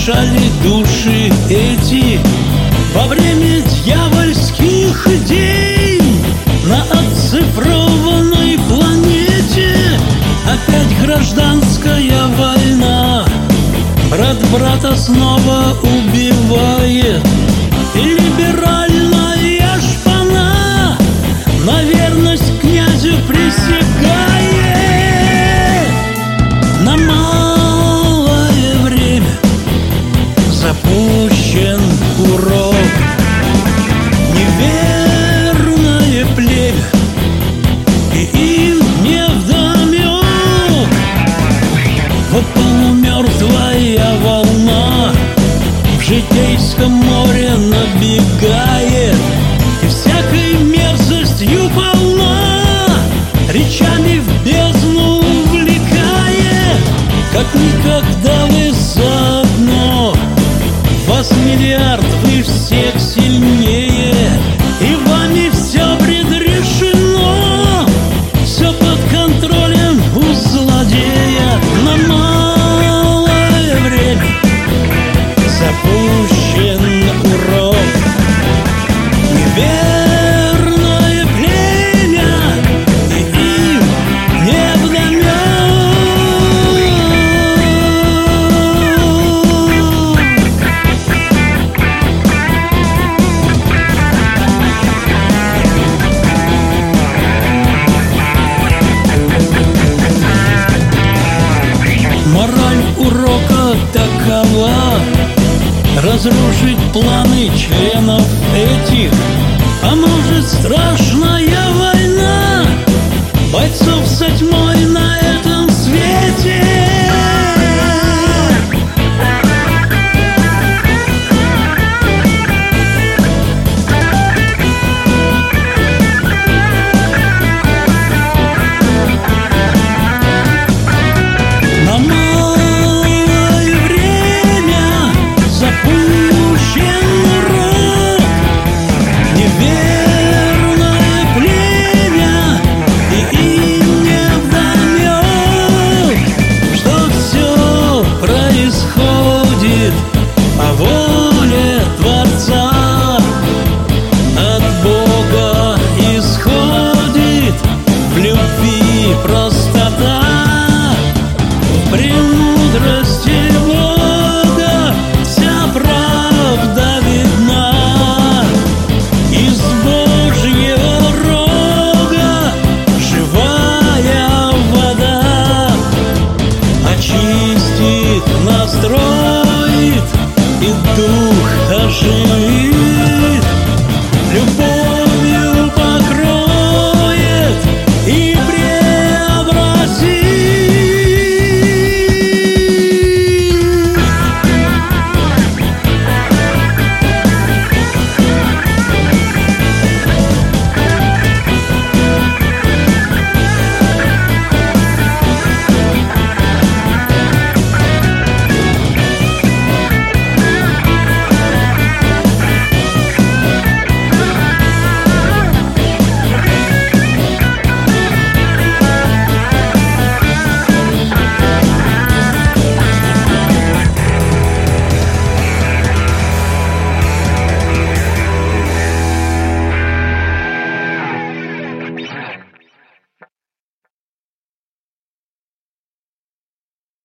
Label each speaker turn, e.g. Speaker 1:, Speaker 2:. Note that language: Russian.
Speaker 1: мешали души эти Во время дьявольских идей На оцифрованной планете Опять гражданская война. Брат брата снова убивает И либеральная Вас миллиард, вы всех сильнее Разрушить планы членов этих А может страшно дух оживит любовь.